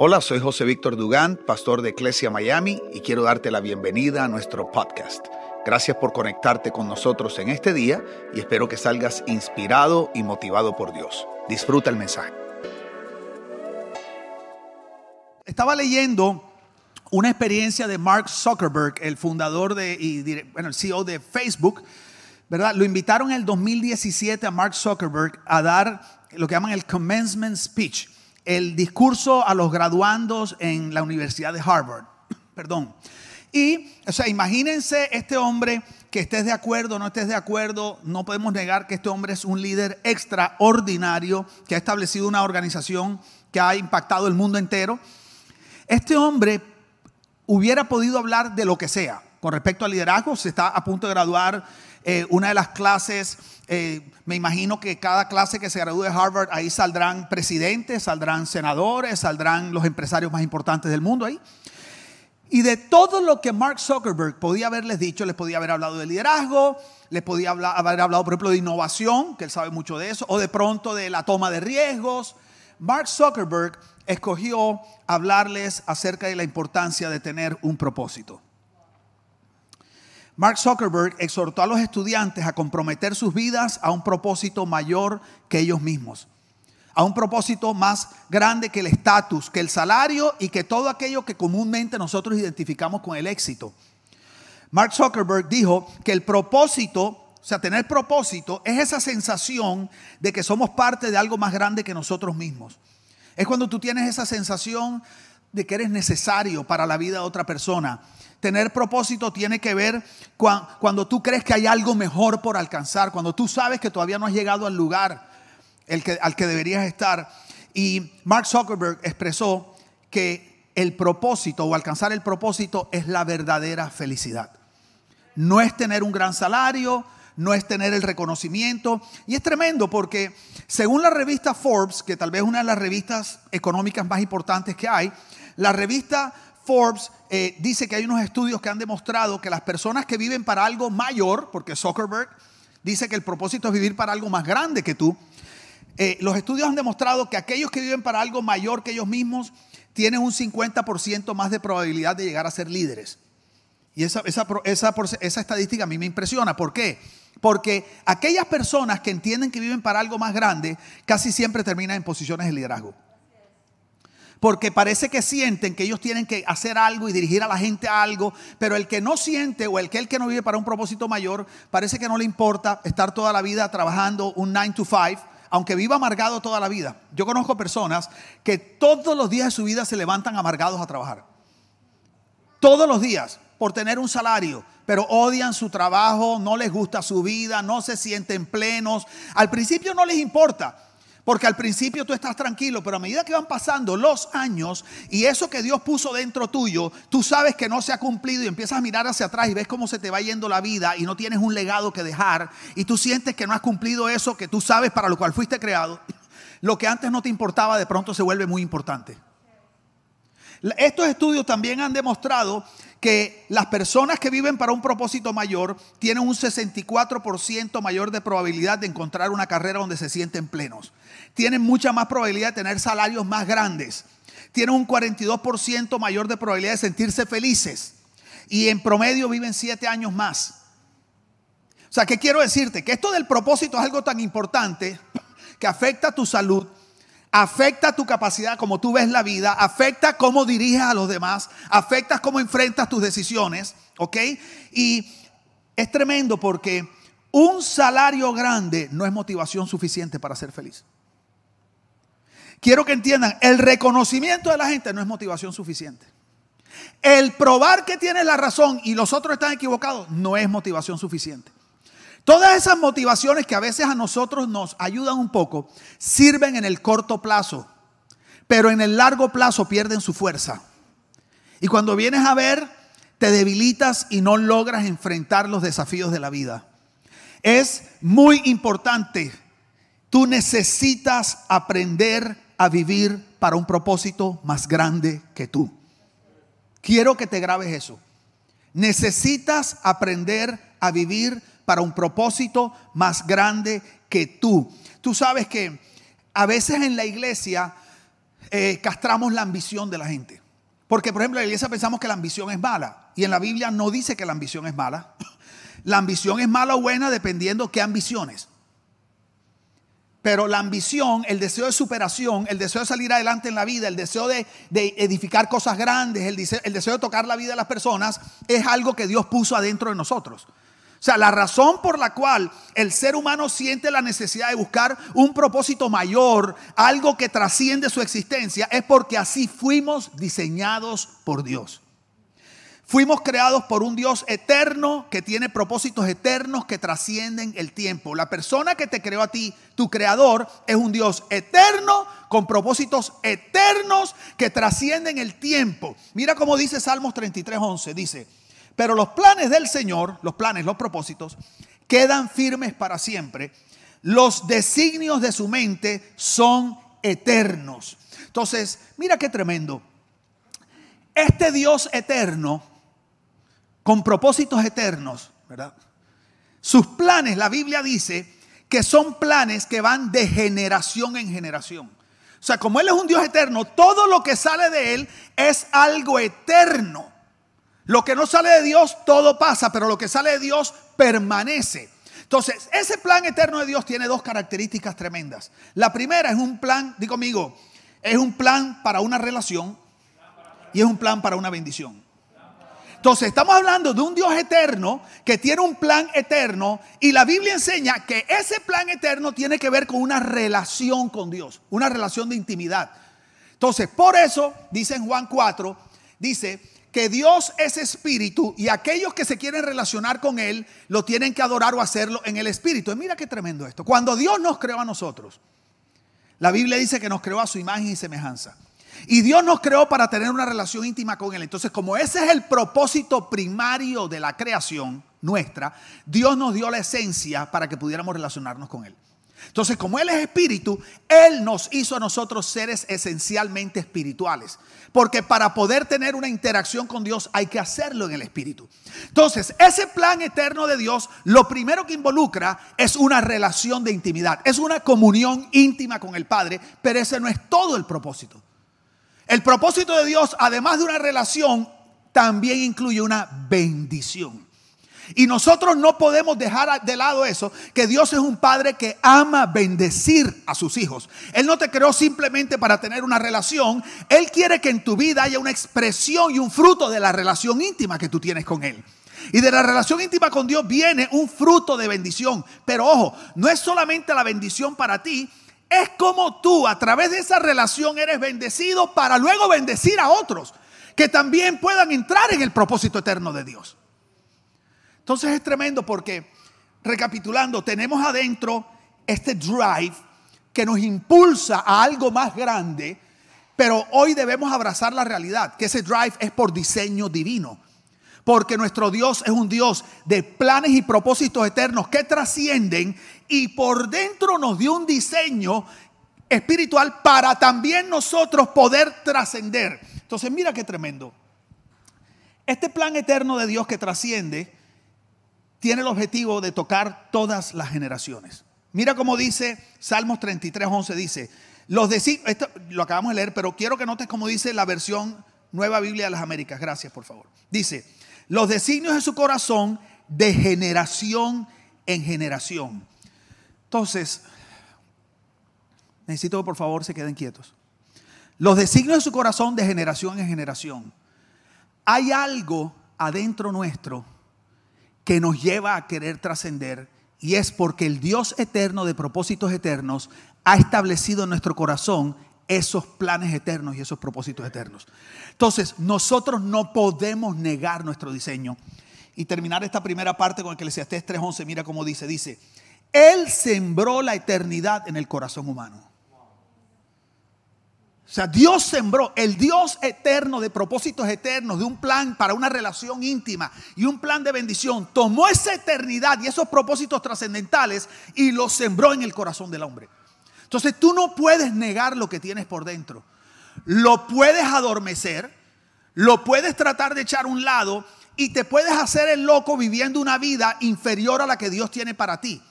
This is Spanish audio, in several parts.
Hola, soy José Víctor Dugán, pastor de Iglesia Miami, y quiero darte la bienvenida a nuestro podcast. Gracias por conectarte con nosotros en este día y espero que salgas inspirado y motivado por Dios. Disfruta el mensaje. Estaba leyendo una experiencia de Mark Zuckerberg, el fundador de, y bueno, el CEO de Facebook, ¿verdad? Lo invitaron en el 2017 a Mark Zuckerberg a dar lo que llaman el commencement speech el discurso a los graduandos en la Universidad de Harvard. Perdón. Y, o sea, imagínense este hombre que estés de acuerdo o no estés de acuerdo, no podemos negar que este hombre es un líder extraordinario que ha establecido una organización que ha impactado el mundo entero. Este hombre hubiera podido hablar de lo que sea con respecto al liderazgo, se está a punto de graduar eh, una de las clases, eh, me imagino que cada clase que se gradúe de Harvard, ahí saldrán presidentes, saldrán senadores, saldrán los empresarios más importantes del mundo ahí. Y de todo lo que Mark Zuckerberg podía haberles dicho, les podía haber hablado de liderazgo, les podía haber hablado, por ejemplo, de innovación, que él sabe mucho de eso, o de pronto de la toma de riesgos. Mark Zuckerberg escogió hablarles acerca de la importancia de tener un propósito. Mark Zuckerberg exhortó a los estudiantes a comprometer sus vidas a un propósito mayor que ellos mismos, a un propósito más grande que el estatus, que el salario y que todo aquello que comúnmente nosotros identificamos con el éxito. Mark Zuckerberg dijo que el propósito, o sea, tener propósito es esa sensación de que somos parte de algo más grande que nosotros mismos. Es cuando tú tienes esa sensación de que eres necesario para la vida de otra persona Tener propósito tiene que ver cuando tú crees que hay algo mejor por alcanzar, cuando tú sabes que todavía no has llegado al lugar al que deberías estar. Y Mark Zuckerberg expresó que el propósito o alcanzar el propósito es la verdadera felicidad. No es tener un gran salario, no es tener el reconocimiento. Y es tremendo porque según la revista Forbes, que tal vez es una de las revistas económicas más importantes que hay, la revista Forbes eh, dice que hay unos estudios que han demostrado que las personas que viven para algo mayor, porque Zuckerberg dice que el propósito es vivir para algo más grande que tú, eh, los estudios han demostrado que aquellos que viven para algo mayor que ellos mismos tienen un 50% más de probabilidad de llegar a ser líderes. Y esa, esa, estadística a mí me impresiona. ¿Por qué? Porque aquellas personas que entienden que viven para algo más grande casi siempre terminan en posiciones de liderazgo porque parece que sienten que ellos tienen que hacer algo y dirigir a la gente a algo, pero el que no siente o el que, el que no vive para un propósito mayor, parece que no le importa estar toda la vida trabajando un 9 to 5, aunque viva amargado toda la vida. Yo conozco personas que todos los días de su vida se levantan amargados a trabajar. Todos los días, por tener un salario, pero odian su trabajo, no les gusta su vida, no se sienten plenos. Al principio no les importa. Porque al principio tú estás tranquilo, pero a medida que van pasando los años y eso que Dios puso dentro tuyo, tú sabes que no se ha cumplido y empiezas a mirar hacia atrás y ves cómo se te va yendo la vida y no tienes un legado que dejar y tú sientes que no has cumplido eso que tú sabes para lo cual fuiste creado, lo que antes no te importaba de pronto se vuelve muy importante. Estos estudios también han demostrado que las personas que viven para un propósito mayor tienen un 64% mayor de probabilidad de encontrar una carrera donde se sienten plenos. Tienen mucha más probabilidad de tener salarios más grandes. Tienen un 42% mayor de probabilidad de sentirse felices. Y en promedio viven 7 años más. O sea, ¿qué quiero decirte? Que esto del propósito es algo tan importante que afecta tu salud, afecta tu capacidad como tú ves la vida, afecta cómo diriges a los demás, afecta cómo enfrentas tus decisiones, ¿ok? Y es tremendo porque un salario grande no es motivación suficiente para ser feliz. Quiero que entiendan, el reconocimiento de la gente no es motivación suficiente. El probar que tienes la razón y los otros están equivocados no es motivación suficiente. Todas esas motivaciones que a veces a nosotros nos ayudan un poco, sirven en el corto plazo, pero en el largo plazo pierden su fuerza. Y cuando vienes a ver, te debilitas y no logras enfrentar los desafíos de la vida. Es muy importante. Tú necesitas aprender a vivir para un propósito más grande que tú. Quiero que te grabes eso. Necesitas aprender a vivir para un propósito más grande que tú. Tú sabes que a veces en la iglesia eh, castramos la ambición de la gente. Porque, por ejemplo, en la iglesia pensamos que la ambición es mala. Y en la Biblia no dice que la ambición es mala. La ambición es mala o buena dependiendo qué ambiciones. Pero la ambición, el deseo de superación, el deseo de salir adelante en la vida, el deseo de, edificar cosas grandes, el el deseo de tocar la vida de las personas, es algo que Dios puso adentro de nosotros. O sea, la razón por la cual el ser humano siente la necesidad de buscar un propósito mayor, algo que trasciende su existencia, es porque así fuimos diseñados por Dios. Fuimos creados por un Dios eterno que tiene propósitos eternos que trascienden el tiempo. La persona que te creó a ti, tu creador, es un Dios eterno con propósitos eternos que trascienden el tiempo. Mira cómo dice Salmos 33:11, dice, "Pero los planes del Señor, los planes, los propósitos quedan firmes para siempre. Los designios de su mente son eternos." Entonces, mira qué tremendo. Este Dios eterno con propósitos eternos, ¿verdad? Sus planes, la Biblia dice que son planes que van de generación en generación. O sea, como Él es un Dios eterno, todo lo que sale de Él es algo eterno. Lo que no sale de Dios, todo pasa, pero lo que sale de Dios permanece. Entonces, ese plan eterno de Dios tiene dos características tremendas. La primera es un plan, digo conmigo, es un plan para una relación y es un plan para una bendición. Entonces, estamos hablando de un Dios eterno que tiene un plan eterno y la Biblia enseña que ese plan eterno tiene que ver con una relación con Dios, una relación de intimidad. Entonces, por eso, dice en Juan 4, dice que Dios es espíritu y aquellos que se quieren relacionar con Él lo tienen que adorar o hacerlo en el espíritu. Y mira qué tremendo esto. Cuando Dios nos creó a nosotros, la Biblia dice que nos creó a su imagen y semejanza. Y Dios nos creó para tener una relación íntima con Él. Entonces, como ese es el propósito primario de la creación nuestra, Dios nos dio la esencia para que pudiéramos relacionarnos con Él. Entonces, como Él es espíritu, Él nos hizo a nosotros seres esencialmente espirituales. Porque para poder tener una interacción con Dios hay que hacerlo en el espíritu. Entonces, ese plan eterno de Dios, lo primero que involucra es una relación de intimidad. Es una comunión íntima con el Padre, pero ese no es todo el propósito. El propósito de Dios, además de una relación, también incluye una bendición. Y nosotros no podemos dejar de lado eso, que Dios es un padre que ama bendecir a sus hijos. Él no te creó simplemente para tener una relación, Él quiere que en tu vida haya una expresión y un fruto de la relación íntima que tú tienes con Él. Y de la relación íntima con Dios viene un fruto de bendición. Pero ojo, no es solamente la bendición para ti, es como tú a través de esa relación eres bendecido para luego bendecir a otros que también puedan entrar en el propósito eterno de Dios. Entonces es tremendo porque, recapitulando, tenemos adentro este drive que nos impulsa a algo más grande, pero hoy debemos abrazar la realidad, que ese drive es por diseño divino. Porque nuestro Dios es un Dios de planes y propósitos eternos que trascienden y por dentro nos dio un diseño espiritual para también nosotros poder trascender. Entonces mira qué tremendo. Este plan eterno de Dios que trasciende tiene el objetivo de tocar todas las generaciones. Mira cómo dice Salmos 33, 11, dice, los esto lo acabamos de leer, pero quiero que notes cómo dice la versión Nueva Biblia de las Américas. Gracias, por favor. Dice, los designios de su corazón de generación en generación. Entonces, necesito que por favor se queden quietos. Los designios de su corazón de generación en generación. Hay algo adentro nuestro que nos lleva a querer trascender y es porque el Dios eterno de propósitos eternos ha establecido en nuestro corazón esos planes eternos y esos propósitos eternos. Entonces, nosotros no podemos negar nuestro diseño. Y terminar esta primera parte con el que le Eclesiastés 3:11, mira cómo dice, dice, Él sembró la eternidad en el corazón humano. O sea, Dios sembró, el Dios eterno de propósitos eternos, de un plan para una relación íntima y un plan de bendición, tomó esa eternidad y esos propósitos trascendentales y los sembró en el corazón del hombre. Entonces tú no puedes negar lo que tienes por dentro. Lo puedes adormecer, lo puedes tratar de echar a un lado y te puedes hacer el loco viviendo una vida inferior a la que Dios tiene para ti.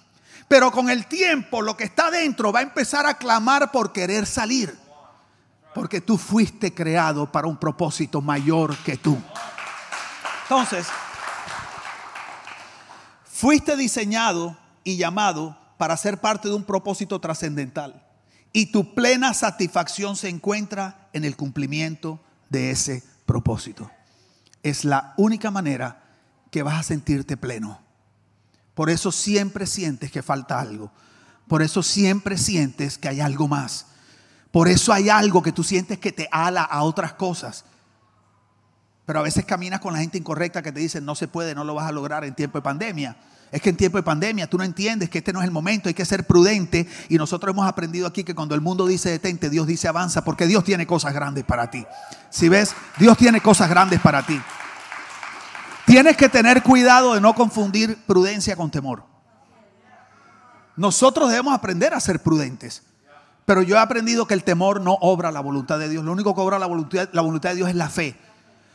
Pero con el tiempo lo que está dentro va a empezar a clamar por querer salir. Porque tú fuiste creado para un propósito mayor que tú. Entonces, fuiste diseñado y llamado para ser parte de un propósito trascendental. Y tu plena satisfacción se encuentra en el cumplimiento de ese propósito. Es la única manera que vas a sentirte pleno. Por eso siempre sientes que falta algo. Por eso siempre sientes que hay algo más. Por eso hay algo que tú sientes que te ala a otras cosas. Pero a veces caminas con la gente incorrecta que te dicen no se puede, no lo vas a lograr en tiempo de pandemia. Es que en tiempo de pandemia tú no entiendes que este no es el momento, hay que ser prudente. Y nosotros hemos aprendido aquí que cuando el mundo dice detente, Dios dice avanza, porque Dios tiene cosas grandes para ti. Si ves, Dios tiene cosas grandes para ti. Tienes que tener cuidado de no confundir prudencia con temor. Nosotros debemos aprender a ser prudentes. Pero yo he aprendido que el temor no obra la voluntad de Dios. Lo único que obra la voluntad, la voluntad de Dios es la fe.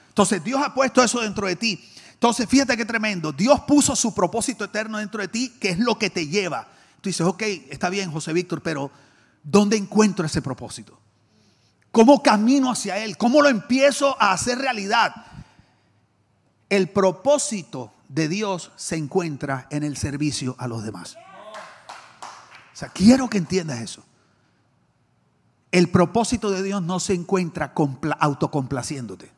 Entonces Dios ha puesto eso dentro de ti. Entonces fíjate qué tremendo. Dios puso su propósito eterno dentro de ti, que es lo que te lleva. Tú dices, ok, está bien, José Víctor, pero ¿dónde encuentro ese propósito? ¿Cómo camino hacia él? ¿Cómo lo empiezo a hacer realidad? El propósito de Dios se encuentra en el servicio a los demás. O sea, quiero que entiendas eso. El propósito de Dios no se encuentra autocomplaciéndote.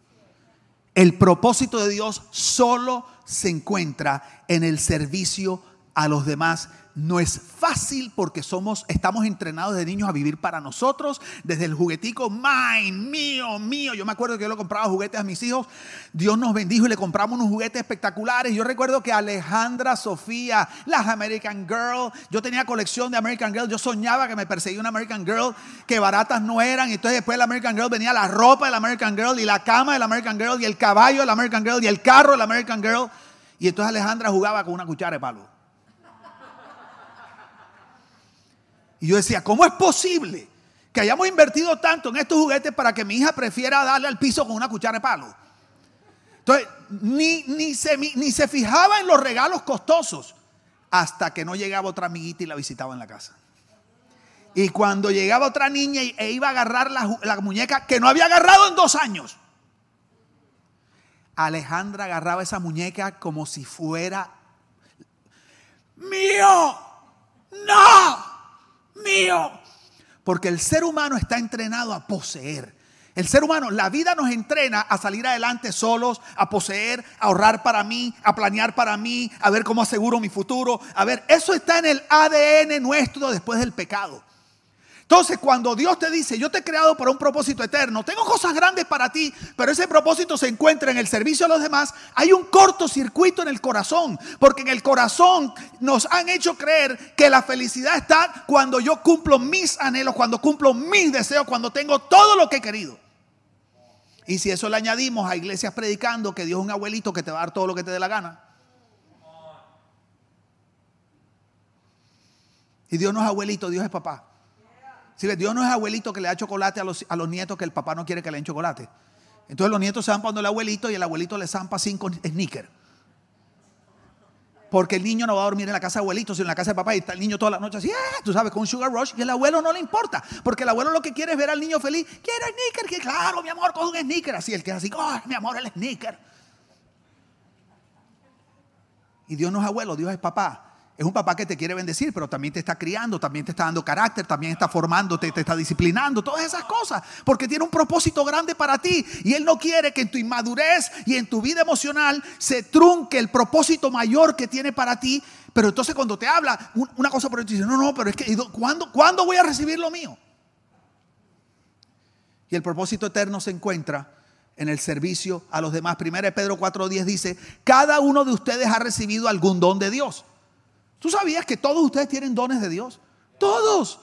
El propósito de Dios solo se encuentra en el servicio a los demás no es fácil porque somos, estamos entrenados de niños a vivir para nosotros, desde el juguetico, mine, mío, mío. Yo me acuerdo que yo le compraba juguetes a mis hijos. Dios nos bendijo y le compramos unos juguetes espectaculares. Yo recuerdo que Alejandra, Sofía, las American Girl, yo tenía colección de American Girl. Yo soñaba que me perseguía una American Girl, que baratas no eran. Y entonces después de la American Girl venía la ropa de la American Girl y la cama de la American Girl y el caballo de la American Girl y el carro de la American Girl. Y entonces Alejandra jugaba con una cuchara de palo. Y yo decía, ¿cómo es posible que hayamos invertido tanto en estos juguetes para que mi hija prefiera darle al piso con una cuchara de palo? Entonces, ni, ni, se, ni se fijaba en los regalos costosos hasta que no llegaba otra amiguita y la visitaba en la casa. Y cuando llegaba otra niña e iba a agarrar la, la muñeca que no había agarrado en dos años, Alejandra agarraba esa muñeca como si fuera mío. No mío. Porque el ser humano está entrenado a poseer. El ser humano, la vida nos entrena a salir adelante solos, a poseer, a ahorrar para mí, a planear para mí, a ver cómo aseguro mi futuro. A ver, eso está en el ADN nuestro después del pecado. Entonces, cuando Dios te dice, yo te he creado para un propósito eterno, tengo cosas grandes para ti, pero ese propósito se encuentra en el servicio a los demás, hay un cortocircuito en el corazón, porque en el corazón nos han hecho creer que la felicidad está cuando yo cumplo mis anhelos, cuando cumplo mis deseos, cuando tengo todo lo que he querido. Y si eso le añadimos a iglesias predicando que Dios es un abuelito que te va a dar todo lo que te dé la gana. Y Dios no es abuelito, Dios es papá. Si Dios no es abuelito que le da chocolate a los, a los nietos que el papá no quiere que le den chocolate. Entonces los nietos se van para el abuelito y el abuelito le zampa cinco sneakers. Porque el niño no va a dormir en la casa de abuelito, sino en la casa de papá y está el niño toda la noche así, ¡ah! tú sabes, con un sugar rush. Y el abuelo no le importa, porque el abuelo lo que quiere es ver al niño feliz. Quiero sneaker, que claro, mi amor, con un sneaker. Así, el que es así, ¡oh, mi amor, el sneaker! Y Dios no es abuelo, Dios es papá. Es un papá que te quiere bendecir, pero también te está criando, también te está dando carácter, también está formando, te, está disciplinando, todas esas cosas, porque tiene un propósito grande para ti. Y Él no quiere que en tu inmadurez y en tu vida emocional se trunque el propósito mayor que tiene para ti. Pero entonces cuando te habla una cosa por dice, no, no, pero es que ¿cuándo, ¿cuándo voy a recibir lo mío? Y el propósito eterno se encuentra en el servicio a los demás. Primera de Pedro 4.10 dice, cada uno de ustedes ha recibido algún don de Dios. ¿Tú sabías que todos ustedes tienen dones de Dios? Todos.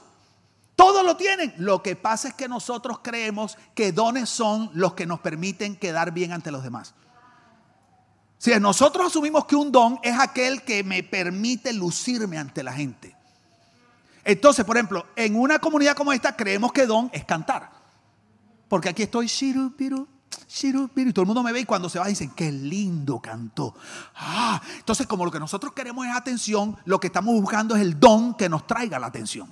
Todos lo tienen. Lo que pasa es que nosotros creemos que dones son los que nos permiten quedar bien ante los demás. Si nosotros asumimos que un don es aquel que me permite lucirme ante la gente. Entonces, por ejemplo, en una comunidad como esta creemos que don es cantar. Porque aquí estoy, shiru, y todo el mundo me ve y cuando se va dicen, qué lindo cantó. Ah, entonces como lo que nosotros queremos es atención, lo que estamos buscando es el don que nos traiga la atención.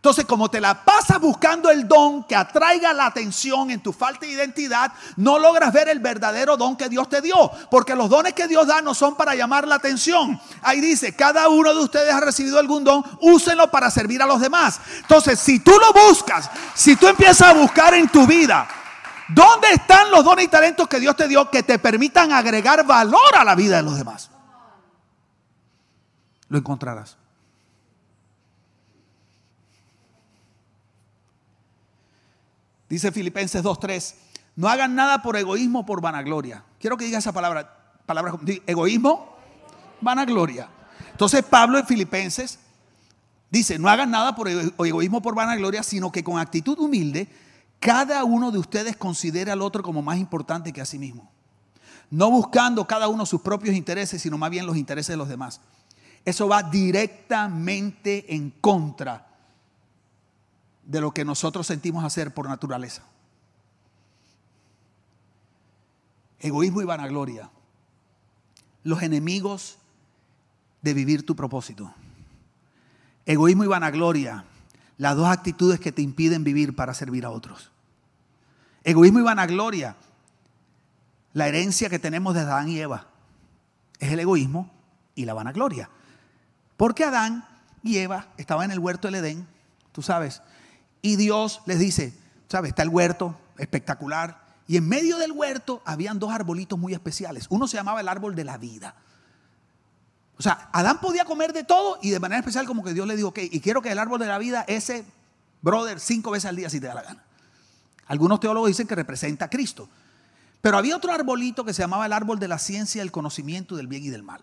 Entonces, como te la pasas buscando el don que atraiga la atención en tu falta de identidad, no logras ver el verdadero don que Dios te dio. Porque los dones que Dios da no son para llamar la atención. Ahí dice, cada uno de ustedes ha recibido algún don, úsenlo para servir a los demás. Entonces, si tú lo buscas, si tú empiezas a buscar en tu vida, ¿dónde están los dones y talentos que Dios te dio que te permitan agregar valor a la vida de los demás? Lo encontrarás. Dice Filipenses 2.3, no hagan nada por egoísmo o por vanagloria. Quiero que diga esa palabra, egoísmo, vanagloria. Entonces Pablo en Filipenses dice, no hagan nada por egoísmo o por vanagloria, sino que con actitud humilde, cada uno de ustedes considere al otro como más importante que a sí mismo. No buscando cada uno sus propios intereses, sino más bien los intereses de los demás. Eso va directamente en contra de lo que nosotros sentimos hacer por naturaleza. Egoísmo y vanagloria. Los enemigos de vivir tu propósito. Egoísmo y vanagloria. Las dos actitudes que te impiden vivir para servir a otros. Egoísmo y vanagloria. La herencia que tenemos de Adán y Eva es el egoísmo y la vanagloria. Porque Adán y Eva estaban en el huerto del Edén, tú sabes, y Dios les dice, ¿sabes? Está el huerto espectacular. Y en medio del huerto habían dos arbolitos muy especiales. Uno se llamaba el árbol de la vida. O sea, Adán podía comer de todo y de manera especial como que Dios le dijo, ok, y quiero que el árbol de la vida, ese brother, cinco veces al día si te da la gana. Algunos teólogos dicen que representa a Cristo. Pero había otro arbolito que se llamaba el árbol de la ciencia, del conocimiento del bien y del mal.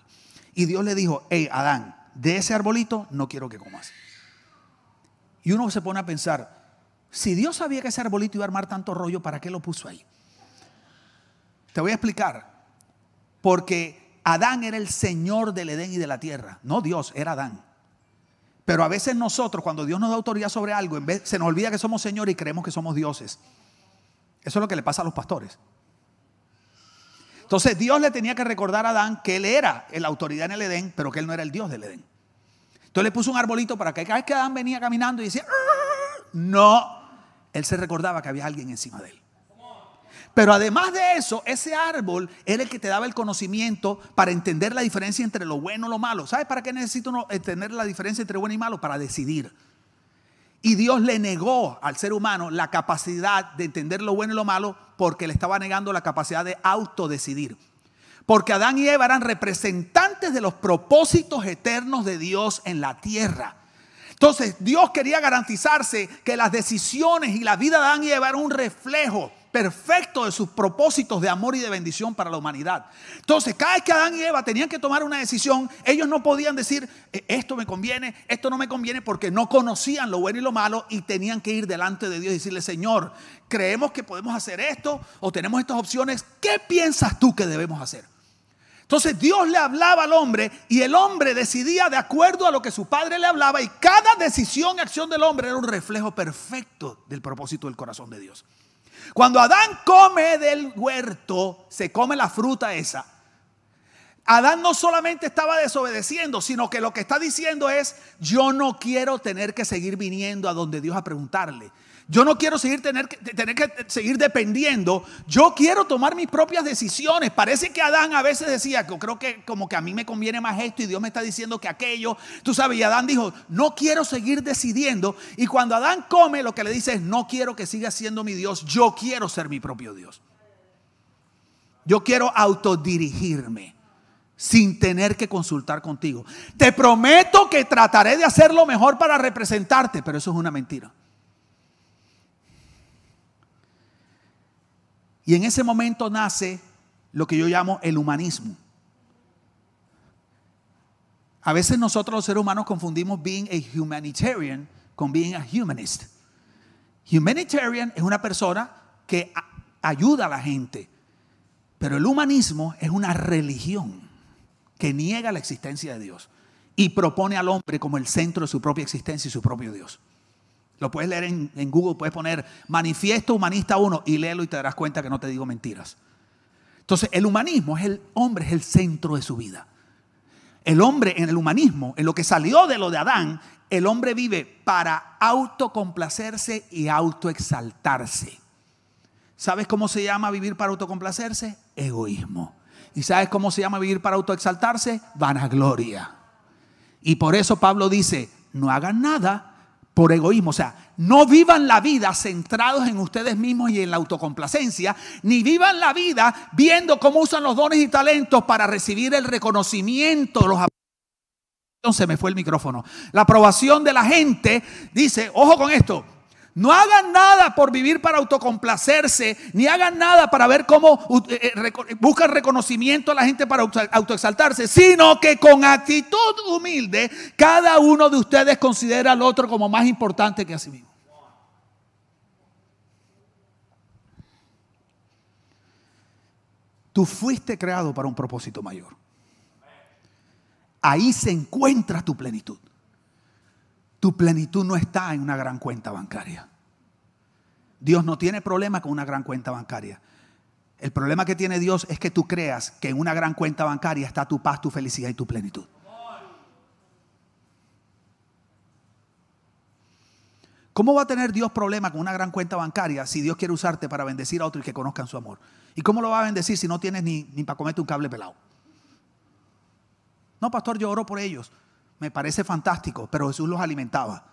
Y Dios le dijo, hey, Adán, de ese arbolito no quiero que comas. Y uno se pone a pensar, si Dios sabía que ese arbolito iba a armar tanto rollo, ¿para qué lo puso ahí? Te voy a explicar. Porque Adán era el Señor del Edén y de la tierra. No Dios, era Adán. Pero a veces nosotros, cuando Dios nos da autoridad sobre algo, en vez, se nos olvida que somos señores y creemos que somos dioses. Eso es lo que le pasa a los pastores. Entonces Dios le tenía que recordar a Adán que él era la autoridad en el Edén, pero que él no era el Dios del Edén. Entonces le puso un arbolito para que cada vez que Adán venía caminando y decía, no, él se recordaba que había alguien encima de él. Pero además de eso, ese árbol era el que te daba el conocimiento para entender la diferencia entre lo bueno y lo malo. ¿Sabes para qué necesito entender la diferencia entre bueno y malo? Para decidir. Y Dios le negó al ser humano la capacidad de entender lo bueno y lo malo porque le estaba negando la capacidad de autodecidir. Porque Adán y Eva eran representantes de los propósitos eternos de Dios en la tierra. Entonces Dios quería garantizarse que las decisiones y la vida de Adán y Eva eran un reflejo perfecto de sus propósitos de amor y de bendición para la humanidad. Entonces, cada vez que Adán y Eva tenían que tomar una decisión, ellos no podían decir, eh, esto me conviene, esto no me conviene, porque no conocían lo bueno y lo malo y tenían que ir delante de Dios y decirle, Señor, creemos que podemos hacer esto o tenemos estas opciones, ¿qué piensas tú que debemos hacer? Entonces Dios le hablaba al hombre y el hombre decidía de acuerdo a lo que su padre le hablaba y cada decisión y acción del hombre era un reflejo perfecto del propósito del corazón de Dios. Cuando Adán come del huerto, se come la fruta esa. Adán no solamente estaba desobedeciendo, sino que lo que está diciendo es, yo no quiero tener que seguir viniendo a donde Dios a preguntarle. Yo no quiero seguir tener que, tener que seguir dependiendo. Yo quiero tomar mis propias decisiones. Parece que Adán a veces decía, que creo que como que a mí me conviene más esto y Dios me está diciendo que aquello. Tú sabes, y Adán dijo, no quiero seguir decidiendo. Y cuando Adán come, lo que le dice es, no quiero que siga siendo mi Dios. Yo quiero ser mi propio Dios. Yo quiero autodirigirme sin tener que consultar contigo. Te prometo que trataré de hacer lo mejor para representarte, pero eso es una mentira. Y en ese momento nace lo que yo llamo el humanismo. A veces nosotros los seres humanos confundimos being a humanitarian con being a humanist. Humanitarian es una persona que ayuda a la gente, pero el humanismo es una religión que niega la existencia de Dios y propone al hombre como el centro de su propia existencia y su propio Dios. Lo puedes leer en, Google, puedes poner Manifiesto Humanista 1 y léelo y te darás cuenta que no te digo mentiras. Entonces, el humanismo es el hombre, es el centro de su vida. el hombre en el humanismo, en lo que salió de lo de Adán, el hombre vive para autocomplacerse y autoexaltarse. ¿Sabes cómo se llama vivir para autocomplacerse? Egoísmo. ¿Y sabes cómo se llama vivir para autoexaltarse? Vanagloria. Y por eso Pablo dice, no hagan nada por egoísmo. O sea, no vivan la vida centrados en ustedes mismos y en la autocomplacencia, ni vivan la vida viendo cómo usan los dones y talentos para recibir el reconocimiento, los se me fue el micrófono. La aprobación de la gente dice, ojo con esto, no hagan nada por vivir para autocomplacerse, ni hagan nada para ver cómo eh, eh, buscan reconocimiento a la gente para autoexaltarse, sino que con actitud humilde cada uno de ustedes considera al otro como más importante que a sí mismo. Tú fuiste creado para un propósito mayor. Ahí se encuentra tu plenitud. Tu plenitud no está en una gran cuenta bancaria. Dios no tiene problema con una gran cuenta bancaria. El problema que tiene Dios es que tú creas que en una gran cuenta bancaria está tu paz, tu felicidad y tu plenitud. ¿Cómo va a tener Dios problema con una gran cuenta bancaria si Dios quiere usarte para bendecir a otro y que conozcan su amor? ¿Y cómo lo va a bendecir si no tienes ni, ni para comerte un cable pelado? No, pastor, yo oro por ellos. Me parece fantástico, pero Jesús los alimentaba.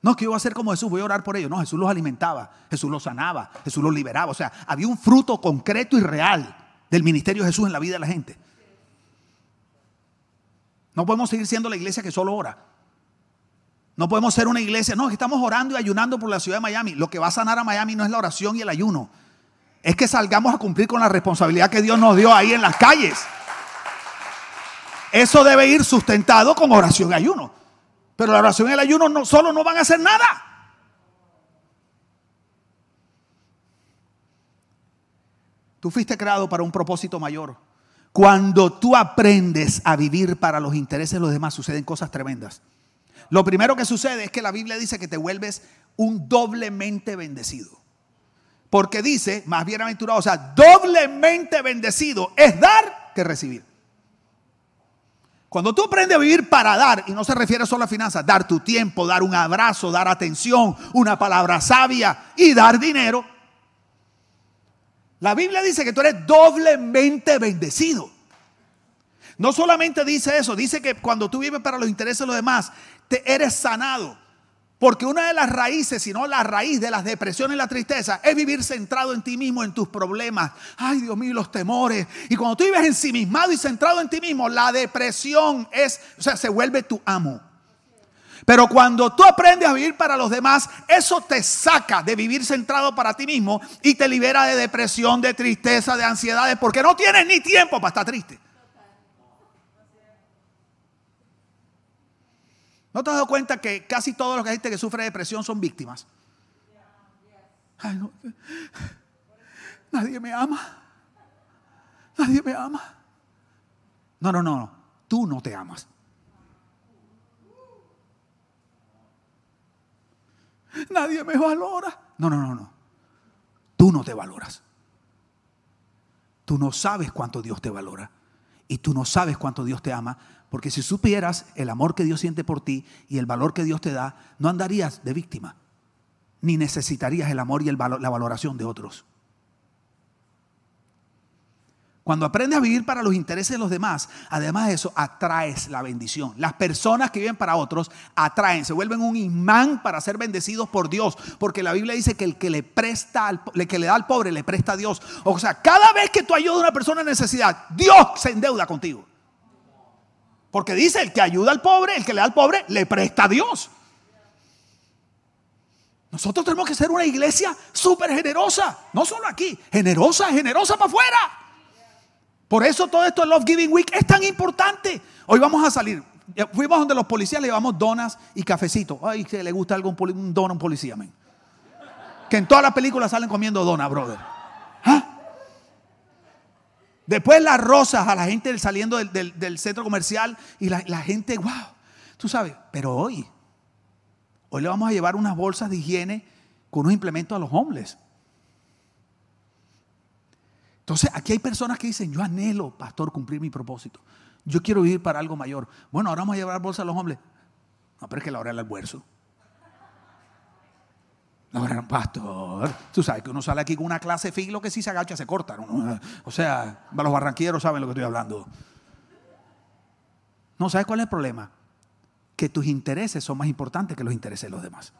No, que yo voy a hacer como Jesús, voy a orar por ellos. No, Jesús los alimentaba, Jesús los sanaba, Jesús los liberaba. O sea, había un fruto concreto y real del ministerio de Jesús en la vida de la gente. No podemos seguir siendo la iglesia que solo ora. No podemos ser una iglesia, no, estamos orando y ayunando por la ciudad de Miami. Lo que va a sanar a Miami no es la oración y el ayuno es que salgamos a cumplir con la responsabilidad que Dios nos dio ahí en las calles. Eso debe ir sustentado con oración y ayuno. Pero la oración y el ayuno no, solo no van a hacer nada. Tú fuiste creado para un propósito mayor. Cuando tú aprendes a vivir para los intereses de los demás, suceden cosas tremendas. Lo primero que sucede es que la Biblia dice que te vuelves un doblemente bendecido. Porque dice, más bienaventurado, o sea, doblemente bendecido es dar que recibir. Cuando tú aprendes a vivir para dar, y no se refiere solo a finanzas, dar tu tiempo, dar un abrazo, dar atención, una palabra sabia y dar dinero, la Biblia dice que tú eres doblemente bendecido. No solamente dice eso, dice que cuando tú vives para los intereses de los demás, te eres sanado. Porque una de las raíces, si no la raíz de las depresiones y la tristeza, es vivir centrado en ti mismo, en tus problemas. Ay, Dios mío, los temores. Y cuando tú vives ensimismado y centrado en ti mismo, la depresión es, o sea, se vuelve tu amo. Pero cuando tú aprendes a vivir para los demás, eso te saca de vivir centrado para ti mismo y te libera de depresión, de tristeza, de ansiedades, porque no tienes ni tiempo para estar triste. ¿No te has dado cuenta que casi todos los que gente que sufre depresión son víctimas? Nadie me ama. Nadie me ama. No, no, no, no. Tú no te amas. Nadie me valora. No, no, no, no. Tú no te valoras. Tú no sabes cuánto Dios te valora. Y tú no sabes cuánto Dios te ama porque si supieras el amor que Dios siente por ti y el valor que Dios te da, no andarías de víctima, ni necesitarías el amor y la valoración de otros. Cuando aprendes a vivir para los intereses de los demás, además de eso, atraes la bendición. Las personas que viven para otros atraen, se vuelven un imán para ser bendecidos por Dios, porque la Biblia dice que el que le presta, al, el que le da al pobre, le presta a Dios. O sea, cada vez que tú ayudas a una persona en necesidad, Dios se endeuda contigo. Porque dice, el que ayuda al pobre, el que le da al pobre, le presta a Dios. Nosotros tenemos que ser una iglesia súper generosa, no solo aquí, generosa, generosa para afuera. Por eso todo esto de Love Giving Week es tan importante. Hoy vamos a salir. Fuimos donde los policías le llevamos donas y cafecitos. Ay, que le gusta algo un, don a un policía, men. Que en todas las películas salen comiendo donas, brother. ¿Ah? Después las rosas a la gente saliendo del, centro comercial y la, gente, wow, tú sabes, pero hoy, hoy le vamos a llevar unas bolsas de higiene con unos implementos a los hombres. Entonces, aquí hay personas que dicen, yo anhelo, pastor, cumplir mi propósito. Yo quiero vivir para algo mayor. Bueno, ahora vamos a llevar bolsa a los hombres. No, pero es que la hora del almuerzo. La hora pastor. Tú sabes que uno sale aquí con una clase filo que si se agacha se corta. O sea, los barranquilleros saben lo que estoy hablando. No, ¿sabes cuál es el problema? Que tus intereses son más importantes que los intereses de los demás.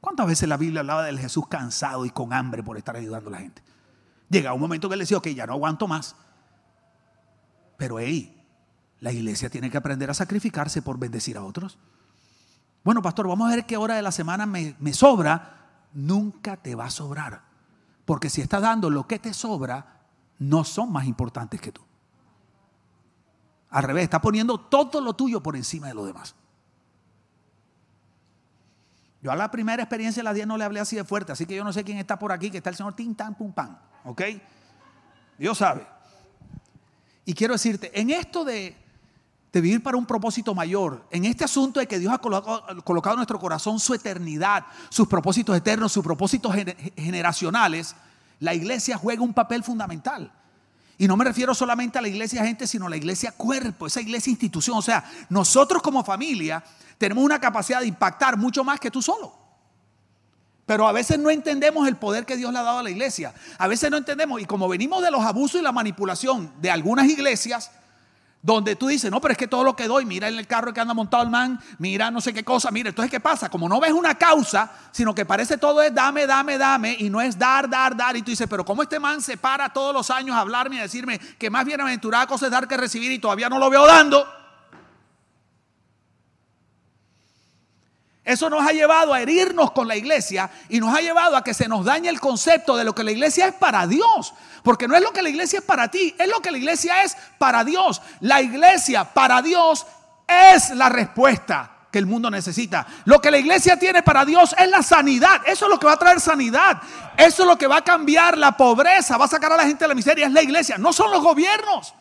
¿Cuántas veces la Biblia hablaba del Jesús cansado y con hambre por estar ayudando a la gente? Llega un momento que él decía, ok, ya no aguanto más. Pero hey, la iglesia tiene que aprender a sacrificarse por bendecir a otros. Bueno, pastor, vamos a ver qué hora de la semana me, me sobra. Nunca te va a sobrar. Porque si estás dando lo que te sobra, no son más importantes que tú. Al revés, está poniendo todo lo tuyo por encima de lo demás. Yo a la primera experiencia de las 10 no le hablé así de fuerte, así que yo no sé quién está por aquí, que está el señor Tin Tan Pum Pam. ¿Ok? Dios sabe. Y quiero decirte, en esto de, vivir para un propósito mayor, en este asunto de que Dios ha colocado, colocado, en nuestro corazón su eternidad, sus propósitos eternos, sus propósitos generacionales, la iglesia juega un papel fundamental. Y no me refiero solamente a la iglesia gente, sino a la iglesia cuerpo, esa iglesia institución. O sea, nosotros como familia tenemos una capacidad de impactar mucho más que tú solo. Pero a veces no entendemos el poder que Dios le ha dado a la iglesia. A veces no entendemos, y como venimos de los abusos y la manipulación de algunas iglesias, donde tú dices, no, pero es que todo lo que doy, mira en el carro que anda montado el man, mira no sé qué cosa, mira, entonces ¿qué pasa? Como no ves una causa, sino que parece todo es dame, dame, dame, y no es dar, dar, dar, y tú dices, pero ¿cómo este man se para todos los años a hablarme y a decirme que más bienaventurada cosa es dar que recibir y todavía no lo veo dando? Eso nos ha llevado a herirnos con la iglesia y nos ha llevado a que se nos dañe el concepto de lo que la iglesia es para Dios. Porque no es lo que la iglesia es para ti, es lo que la iglesia es para Dios. La iglesia para Dios es la respuesta que el mundo necesita. Lo que la iglesia tiene para Dios es la sanidad. Eso es lo que va a traer sanidad. Eso es lo que va a cambiar la pobreza, va a sacar a la gente de la miseria. Es la iglesia, no son los gobiernos.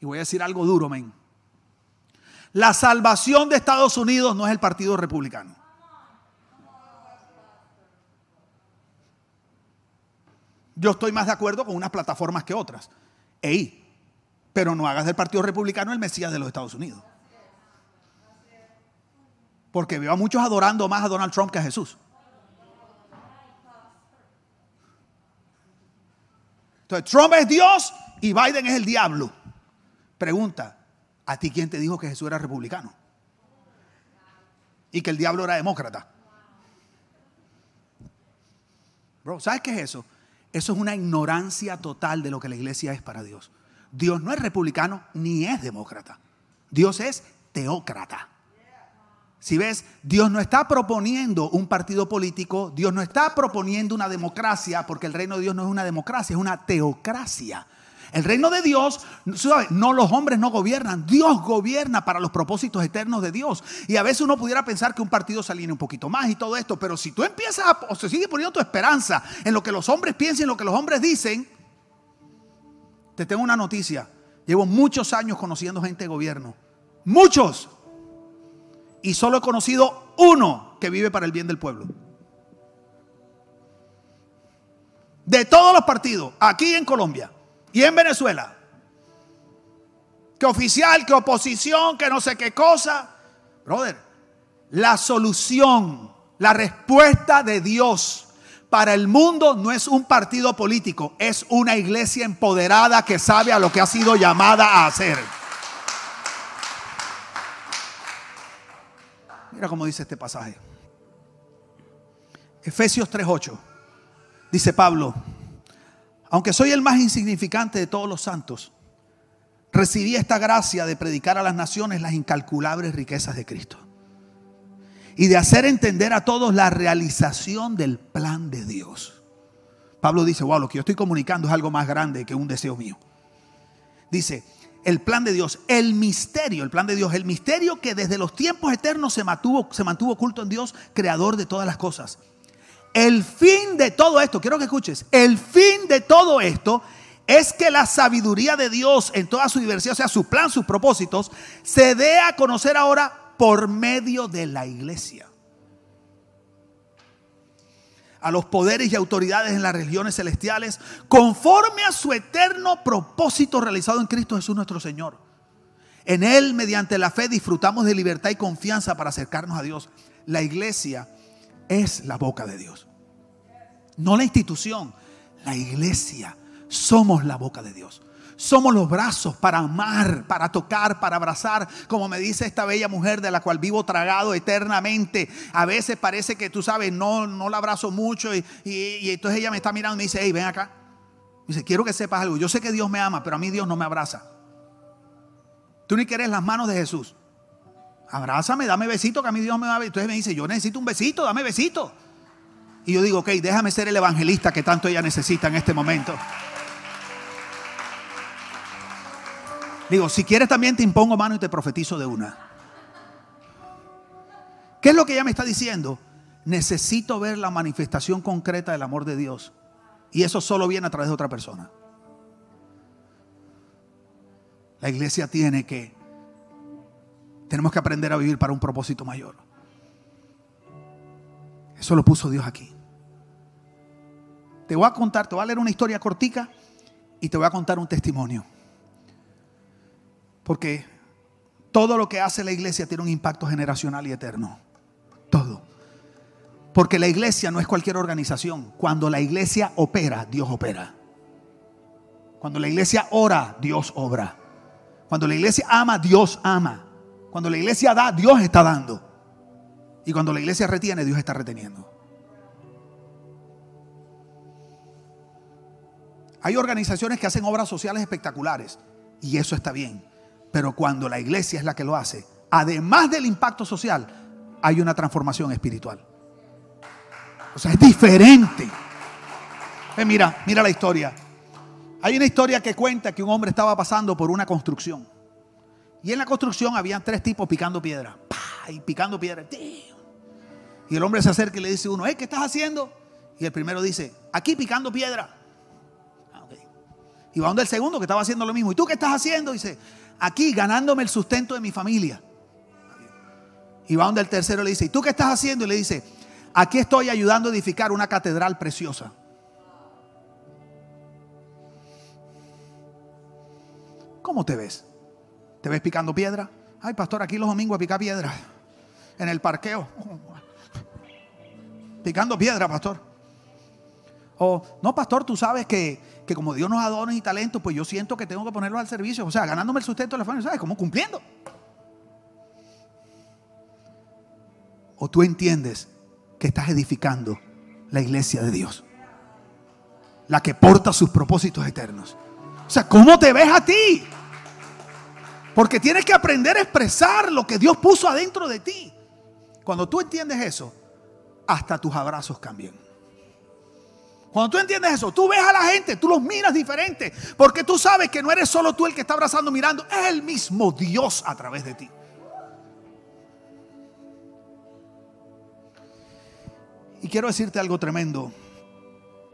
Y voy a decir algo duro, men. La salvación de Estados Unidos no es el Partido Republicano. Yo estoy más de acuerdo con unas plataformas que otras. Ey, pero no hagas del Partido Republicano el Mesías de los Estados Unidos. Porque veo a muchos adorando más a Donald Trump que a Jesús. Entonces, Trump es Dios y Biden es el diablo. Pregunta, ¿A ti quién te dijo que Jesús era republicano? Y que el diablo era demócrata. Bro, ¿sabes qué es eso? Eso es una ignorancia total de lo que la iglesia es para Dios. Dios no es republicano ni es demócrata. Dios es teócrata. Si ves, Dios no está proponiendo un partido político, Dios no está proponiendo una democracia, porque el reino de Dios no es una democracia, es una teocracia. El reino de Dios, no los hombres no gobiernan, Dios gobierna para los propósitos eternos de Dios. Y a veces uno pudiera pensar que un partido se alinea un poquito más y todo esto, pero si tú empiezas a, o se sigue poniendo tu esperanza en lo que los hombres piensan, en lo que los hombres dicen, te tengo una noticia. Llevo muchos años conociendo gente de gobierno, muchos, y solo he conocido uno que vive para el bien del pueblo. De todos los partidos, aquí en Colombia. Y en Venezuela, que oficial, que oposición, que no sé qué cosa. Brother, la solución, la respuesta de Dios para el mundo no es un partido político, es una iglesia empoderada que sabe a lo que ha sido llamada a hacer. Mira cómo dice este pasaje. Efesios 3:8. Dice Pablo, aunque soy el más insignificante de todos los santos, recibí esta gracia de predicar a las naciones las incalculables riquezas de Cristo y de hacer entender a todos la realización del plan de Dios. Pablo dice, wow, lo que yo estoy comunicando es algo más grande que un deseo mío. Dice, el plan de Dios, el misterio, el plan de Dios, el misterio que desde los tiempos eternos se mantuvo, se mantuvo oculto en Dios, creador de todas las cosas el fin de todo esto, quiero que escuches, el fin de todo esto es que la sabiduría de Dios en toda su diversidad, o sea, su plan, sus propósitos, se dé a conocer ahora por medio de la iglesia. a los poderes y autoridades en las religiones celestiales, conforme a su eterno propósito realizado en Cristo Jesús nuestro Señor. En Él, mediante la fe, disfrutamos de libertad y confianza para acercarnos a Dios. La iglesia es la boca de Dios. No la institución, la iglesia. Somos la boca de Dios. Somos los brazos para amar, para tocar, para abrazar, como me dice esta bella mujer de la cual vivo tragado eternamente. A veces parece que tú sabes, no, no la abrazo mucho y, entonces ella me está mirando y me dice, hey, ven acá. Dice, quiero que sepas algo. Yo sé que Dios me ama, pero a mí Dios no me abraza. Tú ni quieres las manos de Jesús. Abrázame, dame besito, que a mí Dios me va a. Entonces me dice, yo necesito un besito, dame besito. Y yo digo, ok, déjame ser el evangelista que tanto ella necesita en este momento. Digo, si quieres también te impongo mano y te profetizo de una. ¿Qué es lo que ella me está diciendo? Necesito ver la manifestación concreta del amor de Dios. Y eso solo viene a través de otra persona. La iglesia tiene que, tenemos que aprender a vivir para un propósito mayor. Eso lo puso Dios aquí. Te voy a contar, te voy a leer una historia cortica y te voy a contar un testimonio. Porque todo lo que hace la iglesia tiene un impacto generacional y eterno. Todo. Porque la iglesia no es cualquier organización. Cuando la iglesia opera, Dios opera. Cuando la iglesia ora, Dios obra. Cuando la iglesia ama, Dios ama. Cuando la iglesia da, Dios está dando. Y cuando la iglesia retiene, Dios está reteniendo. Hay organizaciones que hacen obras sociales espectaculares y eso está bien. Pero cuando la iglesia es la que lo hace, además del impacto social, hay una transformación espiritual. O sea, es diferente. Eh, mira, mira la historia. Hay una historia que cuenta que un hombre estaba pasando por una construcción. Y en la construcción había tres tipos picando piedra. Y picando piedra. Y el hombre se acerca y le dice a uno, ¿qué estás haciendo? Y el primero dice, aquí picando piedra. Ah, y va donde el segundo que estaba haciendo lo mismo. ¿Y tú qué estás haciendo? Dice, aquí ganándome el sustento de mi familia. Y va donde el tercero le dice, ¿y tú qué estás haciendo? Y le dice, aquí estoy ayudando a edificar una catedral preciosa. ¿Cómo te ves? ¿Te ves picando piedra? Ay, pastor, aquí los domingos a picar piedra. En el parqueo. Picando piedra, pastor. O, no, pastor, tú sabes que, que como Dios nos da dones y talentos, pues yo siento que tengo que ponerlos al servicio. O sea, ganándome el sustento de la familia, ¿sabes? Como cumpliendo. O tú entiendes que estás edificando la iglesia de Dios. La que porta sus propósitos eternos. O sea, ¿cómo te ves a ti? Porque tienes que aprender a expresar lo que Dios puso adentro de ti. Cuando tú entiendes eso, hasta tus abrazos cambian. Cuando tú entiendes eso, tú ves a la gente, tú los miras diferente, porque tú sabes que no eres solo tú el que está abrazando, mirando, es el mismo Dios a través de ti. Y quiero decirte algo tremendo.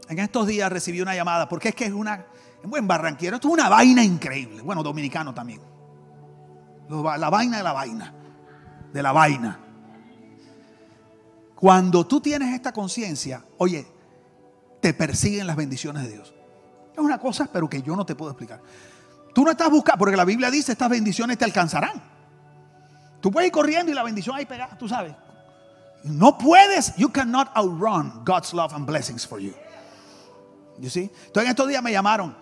En estos días recibí una llamada, porque es que es una, en buen barranquero, esto es una vaina increíble. Bueno, dominicano también. La vaina de la vaina. De la vaina. Cuando tú tienes esta conciencia, oye, te persiguen las bendiciones de Dios. Es una cosa, pero que yo no te puedo explicar. Tú no estás buscando, porque la Biblia dice, estas bendiciones te alcanzarán. Tú puedes ir corriendo y la bendición ahí pegada, tú sabes. No puedes, you cannot outrun God's love and blessings for you. You see? Entonces en estos días me llamaron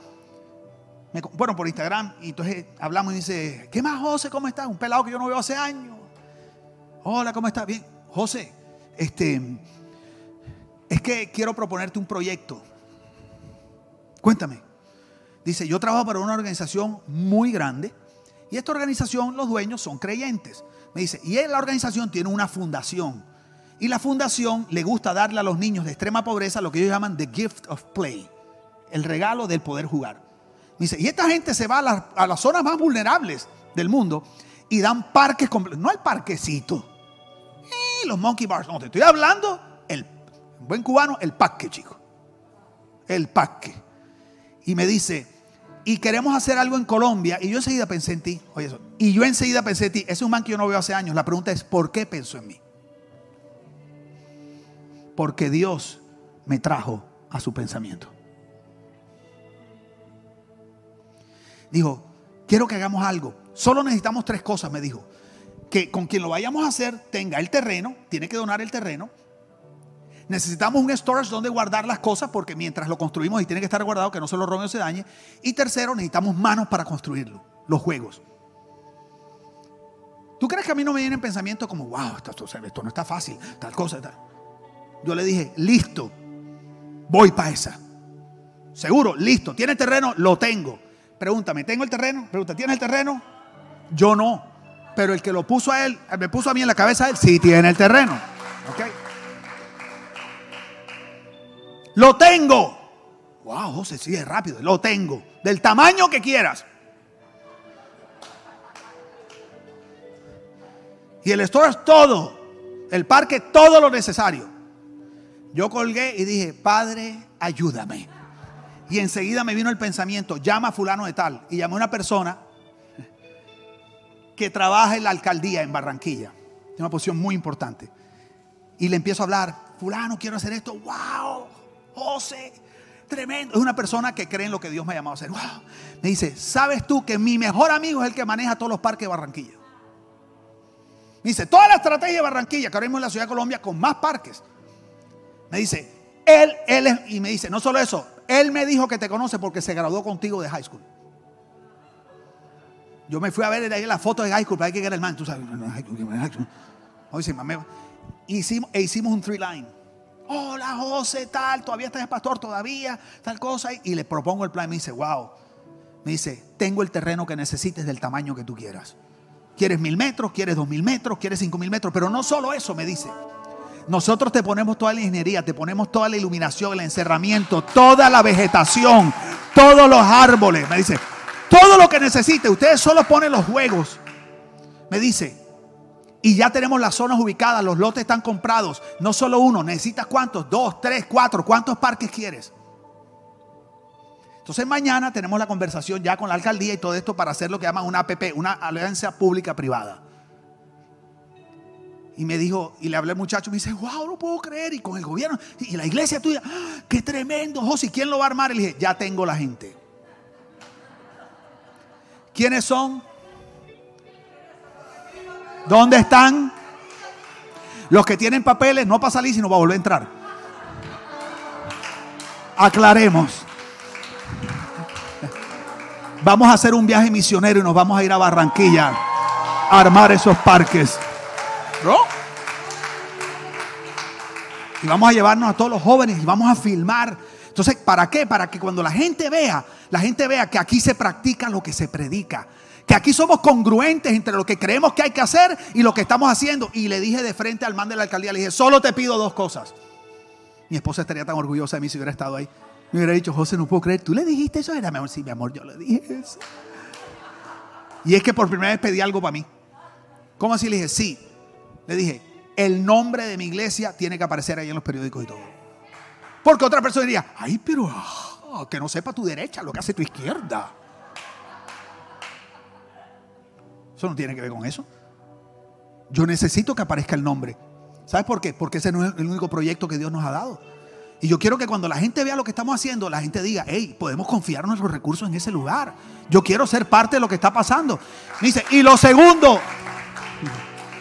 bueno, por Instagram, y entonces hablamos y dice, ¿qué más, José? ¿Cómo estás? Un pelado que yo no veo hace años. Hola, ¿cómo estás? Bien. José, este, es que quiero proponerte un proyecto. Cuéntame. Dice, yo trabajo para una organización muy grande y esta organización, los dueños son creyentes. Me dice, y la organización tiene una fundación. Y la fundación le gusta darle a los niños de extrema pobreza lo que ellos llaman the gift of play, el regalo del poder jugar. Dice, y esta gente se va a, las zonas más vulnerables del mundo y dan parques. No el parquecito. Y los monkey bars. No, te estoy hablando, el buen cubano, el parque, chico. El parque. Y me dice, y queremos hacer algo en Colombia. Y yo enseguida pensé en ti. Oye, eso. Y yo enseguida pensé en ti. Ese es un man que yo no veo hace años. La pregunta es, ¿por qué pensó en mí? Porque Dios me trajo a su pensamiento. Dijo, quiero que hagamos algo. Solo necesitamos tres cosas, me dijo. Que con quien lo vayamos a hacer tenga el terreno, tiene que donar el terreno. Necesitamos un storage donde guardar las cosas porque mientras lo construimos y tiene que estar guardado que no se lo robe o se dañe. Y tercero, necesitamos manos para construirlo, los juegos. ¿Tú crees que a mí no me vienen pensamientos como, wow, esto, no está fácil, tal cosa? Yo le dije, listo, voy para esa. Seguro, listo, ¿tiene terreno? Lo tengo. Pregúntame, ¿tengo el terreno? Pregunta, ¿tiene el terreno? Yo no. Pero el que lo puso a él, me puso a mí en la cabeza, él sí tiene el terreno. ¿Ok? Lo tengo. Wow, José, sigue rápido. Lo tengo. Del tamaño que quieras. Y el store es todo. El parque, todo lo necesario. Yo colgué y dije, Padre, ayúdame. Y enseguida me vino el pensamiento, llama a fulano de tal. Y llamé a una persona que trabaja en la alcaldía en Barranquilla. Tiene una posición muy importante. Y le empiezo a hablar, fulano, quiero hacer esto. ¡Wow! José, tremendo. Es una persona que cree en lo que Dios me ha llamado a hacer. ¡Wow! Me dice, ¿sabes tú que mi mejor amigo es el que maneja todos los parques de Barranquilla? Me dice, toda la estrategia de Barranquilla, que ahora mismo es la ciudad de Colombia con más parques. Me dice, él, él es, y me dice, no solo eso, él me dijo que te conoce porque se graduó contigo de high school. Yo me fui a ver ahí la foto de high school, para que era el man, tú sabes. Hicimos, e hicimos un three line. Hola José, tal, todavía estás pastor, todavía, tal cosa. Y le propongo el plan. Me dice, wow. Me dice, tengo el terreno que necesites del tamaño que tú quieras. ¿Quieres mil metros? ¿Quieres dos mil metros? ¿Quieres cinco mil metros? Pero no solo eso, me dice. Nosotros te ponemos toda la ingeniería, te ponemos toda la iluminación, el encerramiento, toda la vegetación, todos los árboles. Me dice, todo lo que necesite. Ustedes solo ponen los juegos. Me dice, y ya tenemos las zonas ubicadas, los lotes están comprados. No solo uno, necesitas cuántos, dos, tres, cuatro, ¿cuántos parques quieres? Entonces mañana tenemos la conversación ya con la alcaldía y todo esto para hacer lo que llaman una APP, una alianza pública privada. Y me dijo, y le hablé al muchacho, me dice, wow, no puedo creer. Y con el gobierno, y la iglesia tuya, ¡Ah, qué tremendo, José, ¿quién lo va a armar? Y le dije, ya tengo la gente. ¿Quiénes son? ¿Dónde están? Los que tienen papeles, no para salir, sino para volver a entrar. Aclaremos. Vamos a hacer un viaje misionero y nos vamos a ir a Barranquilla a armar esos parques. Y vamos a llevarnos a todos los jóvenes y vamos a filmar. Entonces, ¿para qué? Para que cuando la gente vea, la gente vea que aquí se practica lo que se predica. Que aquí somos congruentes entre lo que creemos que hay que hacer y lo que estamos haciendo. Y le dije de frente al man de la alcaldía, le dije, solo te pido dos cosas. Mi esposa estaría tan orgullosa de mí si hubiera estado ahí. Me hubiera dicho, José, no puedo creer, ¿tú le dijiste eso? Era mi amor, sí, mi amor, yo le dije eso. Y es que por primera vez pedí algo para mí. ¿Cómo así? Le dije, sí. Le dije, el nombre de mi iglesia tiene que aparecer ahí en los periódicos y todo. Porque otra persona diría, ay, pero ah, que no sepa tu derecha lo que hace tu izquierda. Eso no tiene que ver con eso. Yo necesito que aparezca el nombre. ¿Sabes por qué? Porque ese no es el único proyecto que Dios nos ha dado. Y yo quiero que cuando la gente vea lo que estamos haciendo, la gente diga, hey, podemos confiar nuestros recursos en ese lugar. Yo quiero ser parte de lo que está pasando. dice, y lo segundo,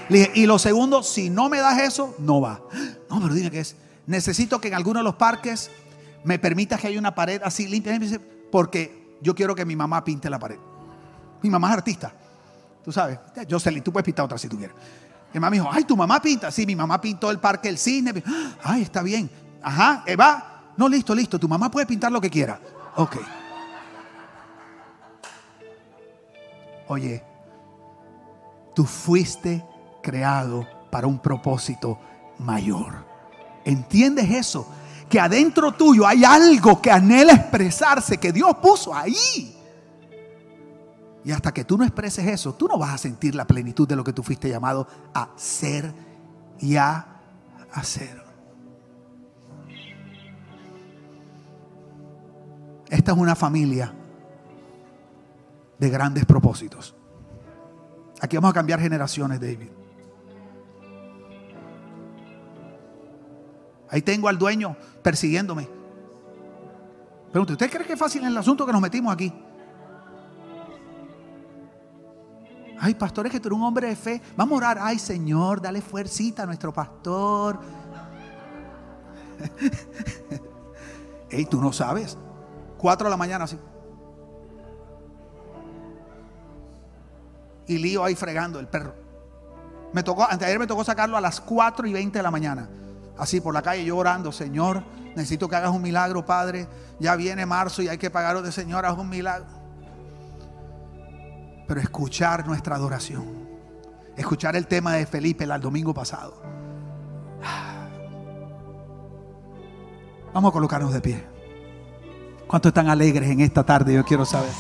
y lo segundo, si no me das eso, no va. No, pero dime qué es. Necesito que en alguno de los parques me permitas que haya una pared así limpia, porque yo quiero que mi mamá pinte la pared. Mi mamá es artista. Tú sabes, Jocelyn, tú puedes pintar otra si tú quieres. Mi mamá me dijo, ay, tu mamá pinta. Sí, mi mamá pintó el parque El Cine. Ay, está bien. Ajá, Eva. No, listo, listo. Tu mamá puede pintar lo que quiera. Ok. Oye, tú fuiste creado para un propósito mayor. ¿Entiendes eso? Que adentro tuyo hay algo que anhela expresarse, que Dios puso ahí. Y hasta que tú no expreses eso, tú no vas a sentir la plenitud de lo que tú fuiste llamado a ser y a hacer. Esta es una familia de grandes propósitos. Aquí vamos a cambiar generaciones, David. Ahí tengo al dueño persiguiéndome. Pregunta, ¿usted cree que es fácil el asunto que nos metimos aquí? Ay, pastor, es que tú eres un hombre de fe. Vamos a orar. Ay, Señor, dale fuercita a nuestro pastor. Ey, tú no sabes. Cuatro de la mañana así. Y lío ahí fregando el perro. Me tocó, antes de ayer me tocó sacarlo a las 4 y 20 de la mañana. Así por la calle yo orando, Señor, necesito que hagas un milagro, Padre. Ya viene marzo y hay que pagarlo de Señor, haz un milagro. Pero escuchar nuestra adoración. Escuchar el tema de Felipe el domingo pasado. Vamos a colocarnos de pie. ¿Cuántos están alegres en esta tarde? Yo quiero saber.